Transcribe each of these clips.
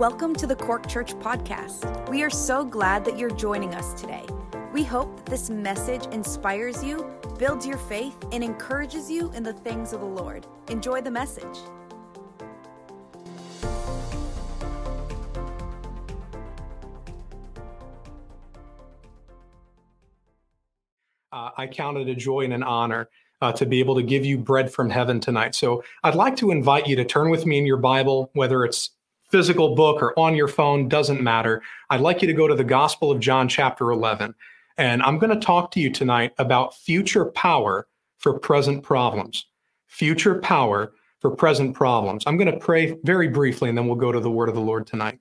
Welcome to the Cork Church Podcast. We are so glad that you're joining us today. We hope that this message inspires you, builds your faith, and encourages you in the things of the Lord. Enjoy the message. Uh, I count it a joy and an honor uh, to be able to give you bread from heaven tonight. So I'd like to invite you to turn with me in your Bible, whether it's physical book or on your phone, doesn't matter. I'd like you to go to the Gospel of John, chapter 11. And I'm going to talk to you tonight about future power for present problems. Future power for present problems. I'm going to pray very briefly and then we'll go to the word of the Lord tonight.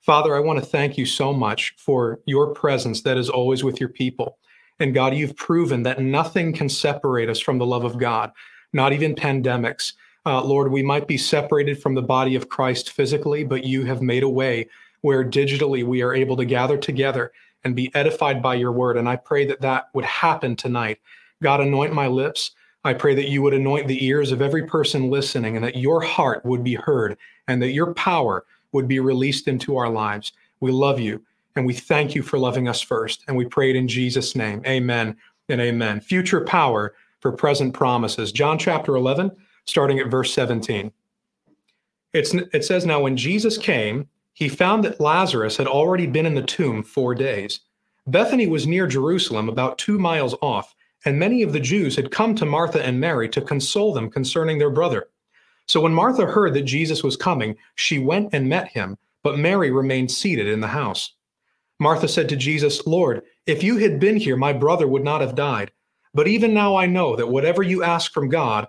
Father, I want to thank you so much for your presence that is always with your people. And God, you've proven that nothing can separate us from the love of God, not even pandemics. Uh, Lord, we might be separated from the body of Christ physically, but you have made a way where digitally we are able to gather together and be edified by your word. And I pray that that would happen tonight. God, anoint my lips. I pray that you would anoint the ears of every person listening and that your heart would be heard and that your power would be released into our lives. We love you. And we thank you for loving us first. And we pray it in Jesus' name. Amen and amen. Future power for present promises. John chapter 11, starting at verse 17. It's, it says, Now when Jesus came, he found that Lazarus had already been in the tomb four days. Bethany was near Jerusalem, about two miles off, and many of the Jews had come to Martha and Mary to console them concerning their brother. So when Martha heard that Jesus was coming, she went and met him, but Mary remained seated in the house. Martha said to Jesus, Lord, if you had been here, my brother would not have died. But even now I know that whatever you ask from God,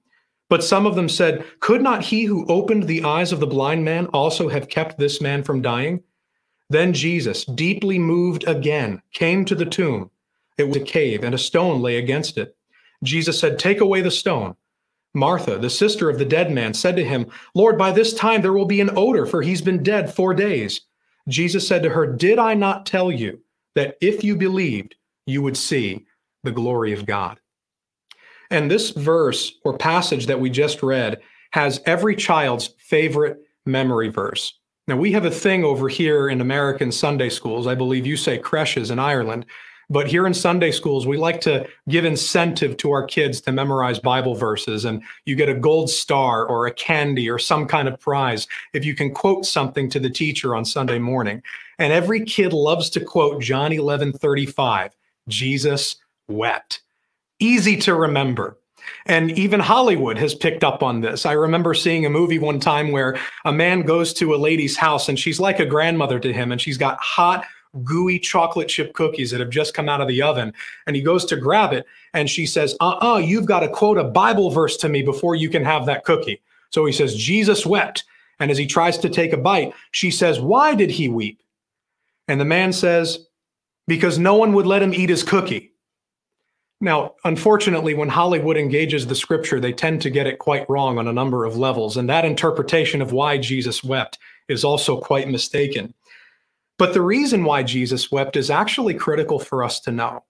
But some of them said, Could not he who opened the eyes of the blind man also have kept this man from dying? Then Jesus, deeply moved again, came to the tomb. It was a cave, and a stone lay against it. Jesus said, Take away the stone. Martha, the sister of the dead man, said to him, Lord, by this time there will be an odor, for he's been dead four days. Jesus said to her, Did I not tell you that if you believed, you would see the glory of God. And this verse or passage that we just read has every child's favorite memory verse. Now, we have a thing over here in American Sunday schools. I believe you say creches in Ireland. But here in Sunday schools, we like to give incentive to our kids to memorize Bible verses, and you get a gold star or a candy or some kind of prize if you can quote something to the teacher on Sunday morning. And every kid loves to quote John 11 35, Jesus wept. Easy to remember. And even Hollywood has picked up on this. I remember seeing a movie one time where a man goes to a lady's house and she's like a grandmother to him, and she's got hot, gooey chocolate chip cookies that have just come out of the oven. And he goes to grab it, and she says, Uh uh-uh, uh, you have got to quote a Bible verse to me before you can have that cookie. So he says, Jesus wept. And as he tries to take a bite, she says, Why did he weep? And the man says, Because no one would let him eat his cookie. Now, unfortunately, when Hollywood engages the scripture, they tend to get it quite wrong on a number of levels. And that interpretation of why Jesus wept is also quite mistaken. But the reason why Jesus wept is actually critical for us to know.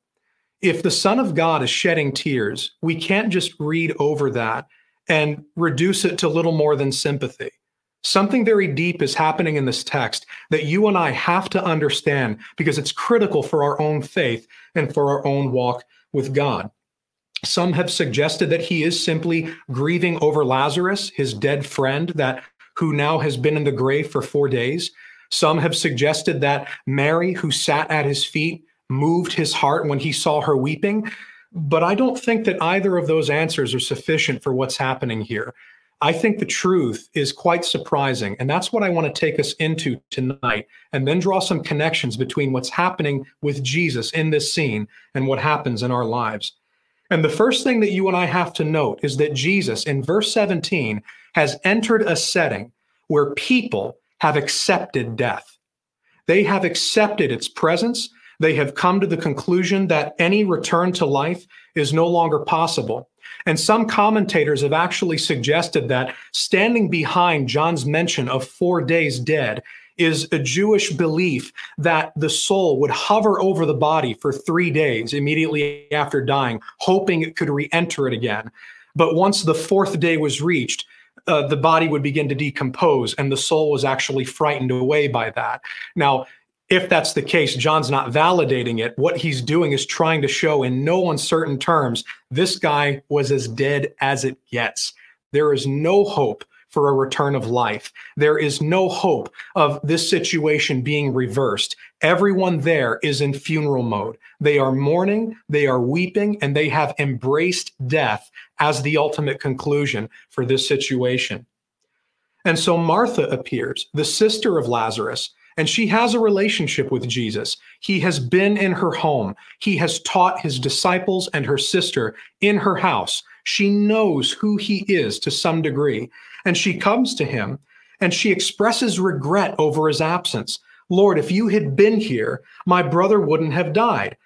If the Son of God is shedding tears, we can't just read over that and reduce it to little more than sympathy. Something very deep is happening in this text that you and I have to understand because it's critical for our own faith and for our own walk with God. Some have suggested that he is simply grieving over Lazarus, his dead friend that who now has been in the grave for 4 days. Some have suggested that Mary who sat at his feet moved his heart when he saw her weeping. But I don't think that either of those answers are sufficient for what's happening here. I think the truth is quite surprising. And that's what I want to take us into tonight, and then draw some connections between what's happening with Jesus in this scene and what happens in our lives. And the first thing that you and I have to note is that Jesus, in verse 17, has entered a setting where people have accepted death. They have accepted its presence. They have come to the conclusion that any return to life is no longer possible. And some commentators have actually suggested that standing behind John's mention of four days dead is a Jewish belief that the soul would hover over the body for three days immediately after dying, hoping it could re enter it again. But once the fourth day was reached, uh, the body would begin to decompose, and the soul was actually frightened away by that. Now, if that's the case, John's not validating it. What he's doing is trying to show in no uncertain terms this guy was as dead as it gets. There is no hope for a return of life. There is no hope of this situation being reversed. Everyone there is in funeral mode. They are mourning, they are weeping, and they have embraced death as the ultimate conclusion for this situation. And so Martha appears, the sister of Lazarus, and she has a relationship with Jesus. He has been in her home. He has taught his disciples and her sister in her house. She knows who he is to some degree. And she comes to him and she expresses regret over his absence. Lord, if you had been here, my brother wouldn't have died.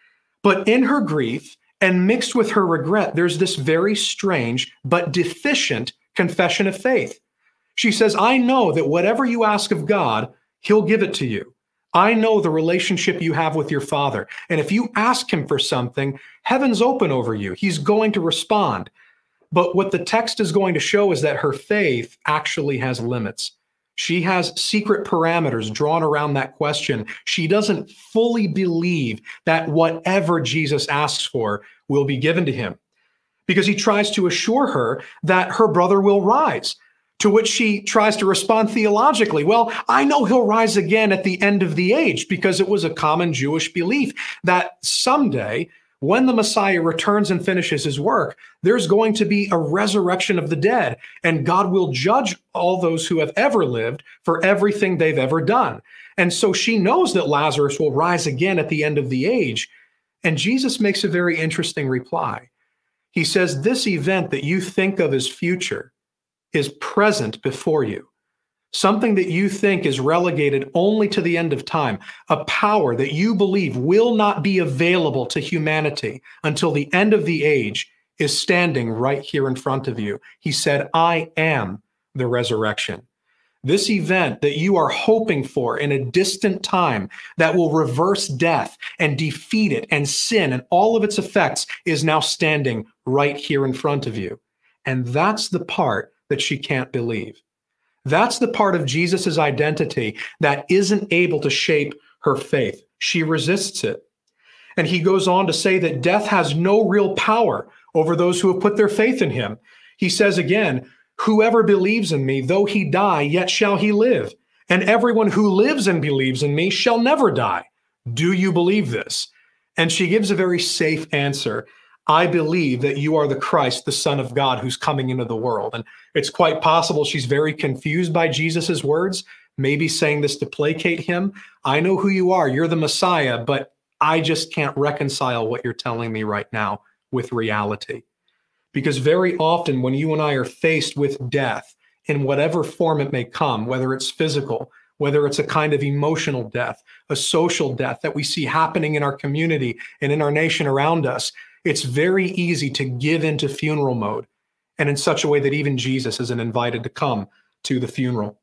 But in her grief and mixed with her regret, there's this very strange but deficient confession of faith. She says, I know that whatever you ask of God, He'll give it to you. I know the relationship you have with your father. And if you ask him for something, heaven's open over you. He's going to respond. But what the text is going to show is that her faith actually has limits. She has secret parameters drawn around that question. She doesn't fully believe that whatever Jesus asks for will be given to him because he tries to assure her that her brother will rise. To which she tries to respond theologically. Well, I know he'll rise again at the end of the age because it was a common Jewish belief that someday, when the Messiah returns and finishes his work, there's going to be a resurrection of the dead, and God will judge all those who have ever lived for everything they've ever done. And so she knows that Lazarus will rise again at the end of the age. And Jesus makes a very interesting reply. He says, This event that you think of as future, is present before you. Something that you think is relegated only to the end of time, a power that you believe will not be available to humanity until the end of the age is standing right here in front of you. He said, I am the resurrection. This event that you are hoping for in a distant time that will reverse death and defeat it and sin and all of its effects is now standing right here in front of you. And that's the part that she can't believe. That's the part of Jesus' identity that isn't able to shape her faith. She resists it. And he goes on to say that death has no real power over those who have put their faith in him. He says again, Whoever believes in me, though he die, yet shall he live. And everyone who lives and believes in me shall never die. Do you believe this? And she gives a very safe answer. I believe that you are the Christ, the Son of God, who's coming into the world. And it's quite possible she's very confused by Jesus's words, maybe saying this to placate him. I know who you are. You're the Messiah, but I just can't reconcile what you're telling me right now with reality. Because very often, when you and I are faced with death, in whatever form it may come, whether it's physical, whether it's a kind of emotional death, a social death that we see happening in our community and in our nation around us, it's very easy to give into funeral mode and in such a way that even Jesus isn't invited to come to the funeral.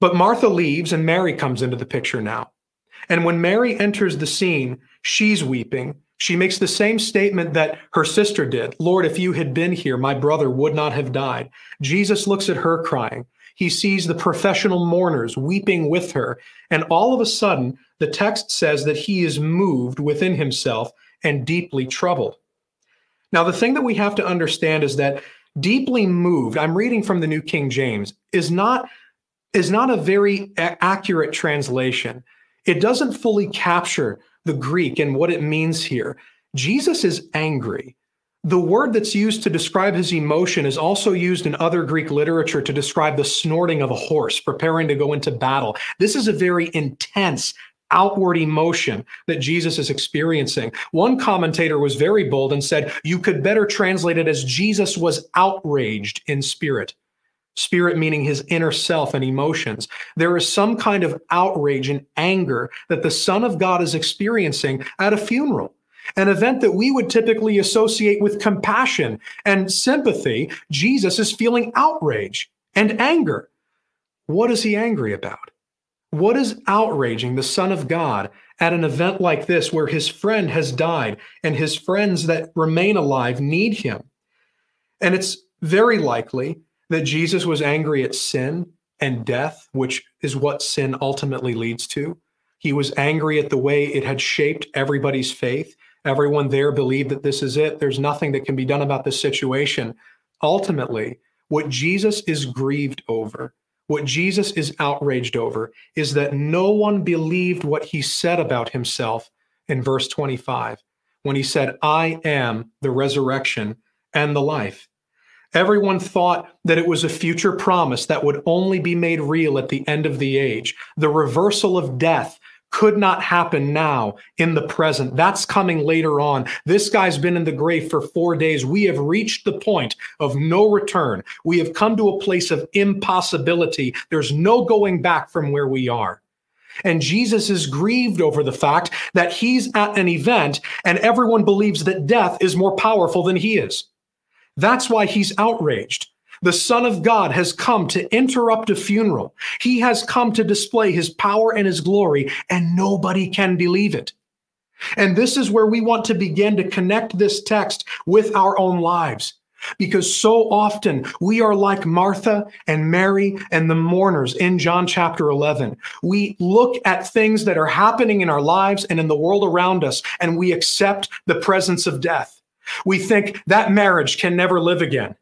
But Martha leaves and Mary comes into the picture now. And when Mary enters the scene, she's weeping. She makes the same statement that her sister did Lord, if you had been here, my brother would not have died. Jesus looks at her crying. He sees the professional mourners weeping with her. And all of a sudden, the text says that he is moved within himself and deeply troubled. Now, the thing that we have to understand is that deeply moved, I'm reading from the New King James, is not, is not a very a- accurate translation. It doesn't fully capture the Greek and what it means here. Jesus is angry. The word that's used to describe his emotion is also used in other Greek literature to describe the snorting of a horse preparing to go into battle. This is a very intense, outward emotion that Jesus is experiencing. One commentator was very bold and said, You could better translate it as Jesus was outraged in spirit. Spirit meaning his inner self and emotions. There is some kind of outrage and anger that the Son of God is experiencing at a funeral an event that we would typically associate with compassion and sympathy, Jesus is feeling outrage and anger. What is he angry about? What is outraging the Son of God at an event like this where his friend has died and his friends that remain alive need him? And it's very likely that Jesus was angry at sin and death, which is what sin ultimately leads to. He was angry at the way it had shaped everybody's faith. Everyone there believed that this is it. There's nothing that can be done about this situation. Ultimately, what Jesus is grieved over, what Jesus is outraged over, is that no one believed what he said about himself in verse 25 when he said, I am the resurrection and the life. Everyone thought that it was a future promise that would only be made real at the end of the age. The reversal of death could not happen now in the present. That's coming later on. This guy's been in the grave for four days. We have reached the point of no return. We have come to a place of impossibility. There's no going back from where we are. And Jesus is grieved over the fact that he's at an event and everyone believes that death is more powerful than he is. That's why he's outraged. The Son of God has come to interrupt a funeral. He has come to display his power and his glory, and nobody can believe it. And this is where we want to begin to connect this text with our own lives. Because so often we are like Martha and Mary and the mourners in John chapter 11. We look at things that are happening in our lives and in the world around us, and we accept the presence of death. We think that marriage can never live again.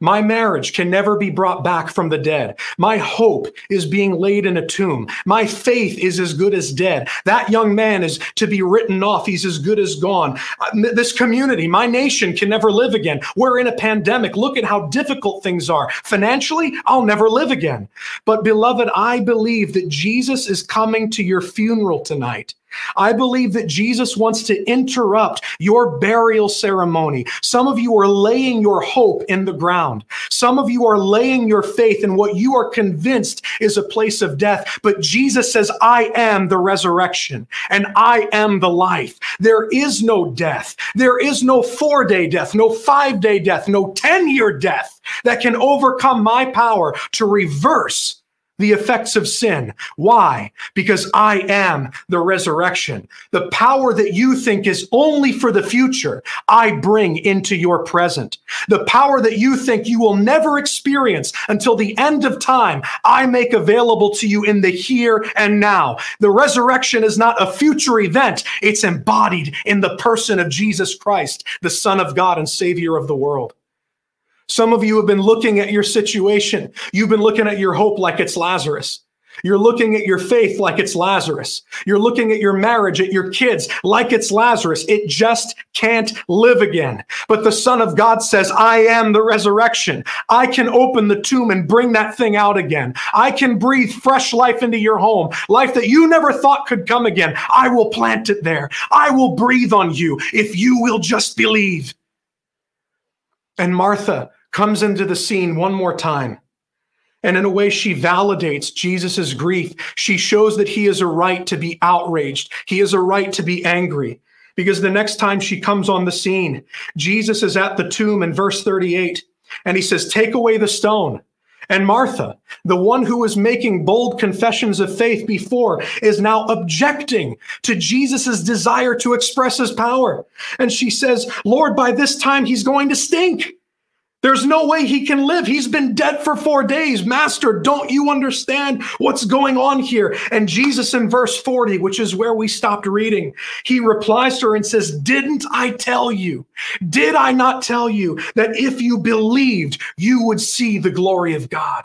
My marriage can never be brought back from the dead. My hope is being laid in a tomb. My faith is as good as dead. That young man is to be written off. He's as good as gone. Uh, this community, my nation can never live again. We're in a pandemic. Look at how difficult things are. Financially, I'll never live again. But beloved, I believe that Jesus is coming to your funeral tonight. I believe that Jesus wants to interrupt your burial ceremony. Some of you are laying your hope in the ground. Some of you are laying your faith in what you are convinced is a place of death. But Jesus says, I am the resurrection and I am the life. There is no death. There is no four day death, no five day death, no 10 year death that can overcome my power to reverse the effects of sin. Why? Because I am the resurrection. The power that you think is only for the future, I bring into your present. The power that you think you will never experience until the end of time, I make available to you in the here and now. The resurrection is not a future event, it's embodied in the person of Jesus Christ, the Son of God and Savior of the world. Some of you have been looking at your situation. You've been looking at your hope like it's Lazarus. You're looking at your faith like it's Lazarus. You're looking at your marriage, at your kids like it's Lazarus. It just can't live again. But the Son of God says, I am the resurrection. I can open the tomb and bring that thing out again. I can breathe fresh life into your home, life that you never thought could come again. I will plant it there. I will breathe on you if you will just believe. And Martha comes into the scene one more time. And in a way, she validates Jesus' grief. She shows that he has a right to be outraged. He has a right to be angry. Because the next time she comes on the scene, Jesus is at the tomb in verse 38, and he says, Take away the stone. And Martha, the one who was making bold confessions of faith before, is now objecting to Jesus' desire to express his power. And she says, Lord, by this time he's going to stink. There's no way he can live. He's been dead for four days. Master, don't you understand what's going on here? And Jesus in verse 40, which is where we stopped reading, he replies to her and says, Didn't I tell you? Did I not tell you that if you believed, you would see the glory of God?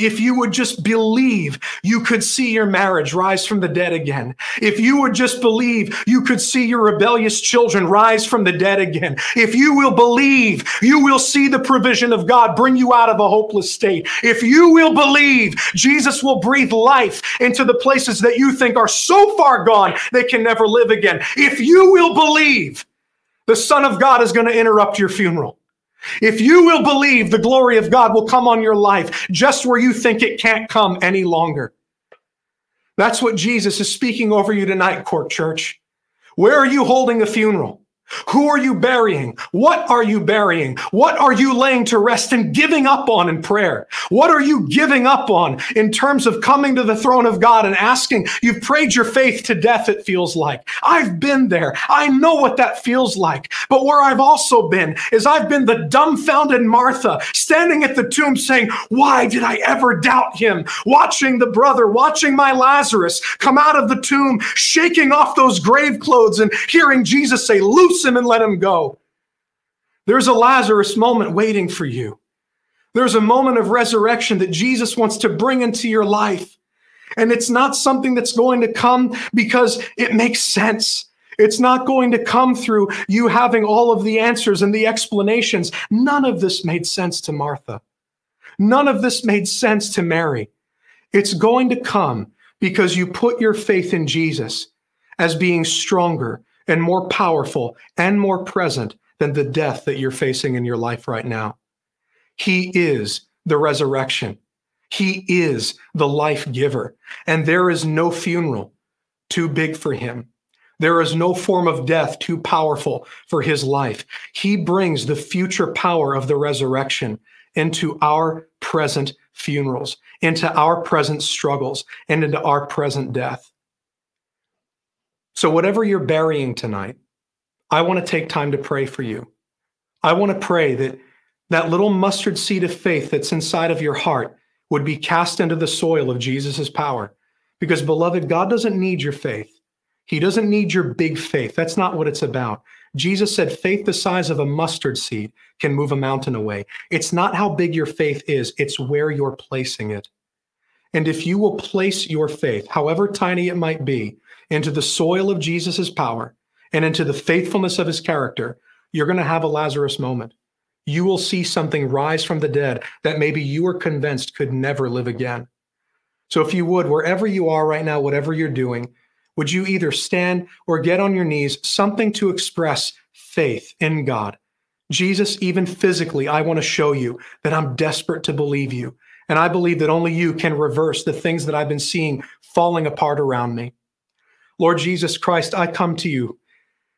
If you would just believe, you could see your marriage rise from the dead again. If you would just believe, you could see your rebellious children rise from the dead again. If you will believe, you will see the provision of God bring you out of a hopeless state. If you will believe, Jesus will breathe life into the places that you think are so far gone they can never live again. If you will believe, the Son of God is going to interrupt your funeral. If you will believe, the glory of God will come on your life just where you think it can't come any longer. That's what Jesus is speaking over you tonight, Cork Church. Where are you holding a funeral? Who are you burying? What are you burying? What are you laying to rest and giving up on in prayer? What are you giving up on in terms of coming to the throne of God and asking? You've prayed your faith to death, it feels like. I've been there. I know what that feels like. But where I've also been is I've been the dumbfounded Martha standing at the tomb saying, Why did I ever doubt him? Watching the brother, watching my Lazarus come out of the tomb, shaking off those grave clothes and hearing Jesus say, Loose him and let him go. There's a Lazarus moment waiting for you. There's a moment of resurrection that Jesus wants to bring into your life. And it's not something that's going to come because it makes sense. It's not going to come through you having all of the answers and the explanations. None of this made sense to Martha. None of this made sense to Mary. It's going to come because you put your faith in Jesus as being stronger and more powerful and more present than the death that you're facing in your life right now. He is the resurrection. He is the life giver. And there is no funeral too big for him. There is no form of death too powerful for his life. He brings the future power of the resurrection into our present funerals, into our present struggles, and into our present death. So, whatever you're burying tonight, I want to take time to pray for you. I want to pray that that little mustard seed of faith that's inside of your heart would be cast into the soil of Jesus' power. Because, beloved, God doesn't need your faith. He doesn't need your big faith. That's not what it's about. Jesus said, faith the size of a mustard seed can move a mountain away. It's not how big your faith is, it's where you're placing it. And if you will place your faith, however tiny it might be, into the soil of Jesus' power and into the faithfulness of his character, you're going to have a Lazarus moment. You will see something rise from the dead that maybe you were convinced could never live again. So, if you would, wherever you are right now, whatever you're doing, would you either stand or get on your knees, something to express faith in God? Jesus, even physically, I want to show you that I'm desperate to believe you. And I believe that only you can reverse the things that I've been seeing falling apart around me. Lord Jesus Christ, I come to you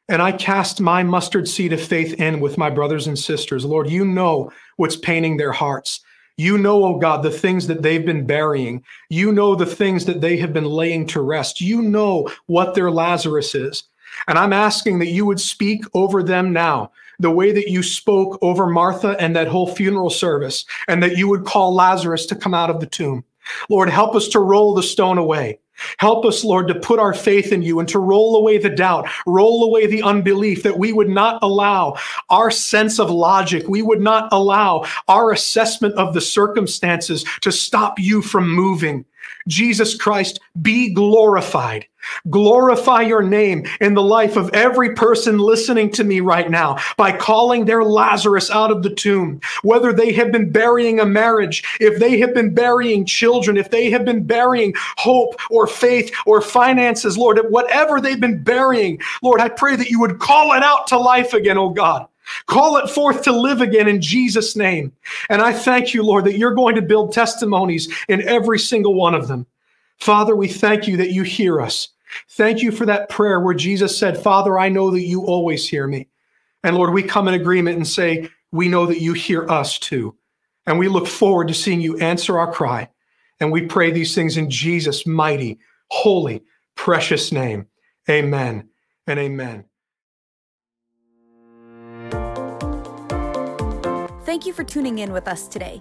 and I cast my mustard seed of faith in with my brothers and sisters. Lord, you know what's paining their hearts. You know, oh God, the things that they've been burying. You know the things that they have been laying to rest. You know what their Lazarus is. And I'm asking that you would speak over them now, the way that you spoke over Martha and that whole funeral service, and that you would call Lazarus to come out of the tomb. Lord, help us to roll the stone away. Help us, Lord, to put our faith in you and to roll away the doubt, roll away the unbelief, that we would not allow our sense of logic, we would not allow our assessment of the circumstances to stop you from moving. Jesus Christ, be glorified. Glorify your name in the life of every person listening to me right now by calling their Lazarus out of the tomb. Whether they have been burying a marriage, if they have been burying children, if they have been burying hope or faith or finances, Lord, whatever they've been burying, Lord, I pray that you would call it out to life again, oh God. Call it forth to live again in Jesus' name. And I thank you, Lord, that you're going to build testimonies in every single one of them. Father, we thank you that you hear us. Thank you for that prayer where Jesus said, Father, I know that you always hear me. And Lord, we come in agreement and say, we know that you hear us too. And we look forward to seeing you answer our cry. And we pray these things in Jesus' mighty, holy, precious name. Amen and amen. Thank you for tuning in with us today.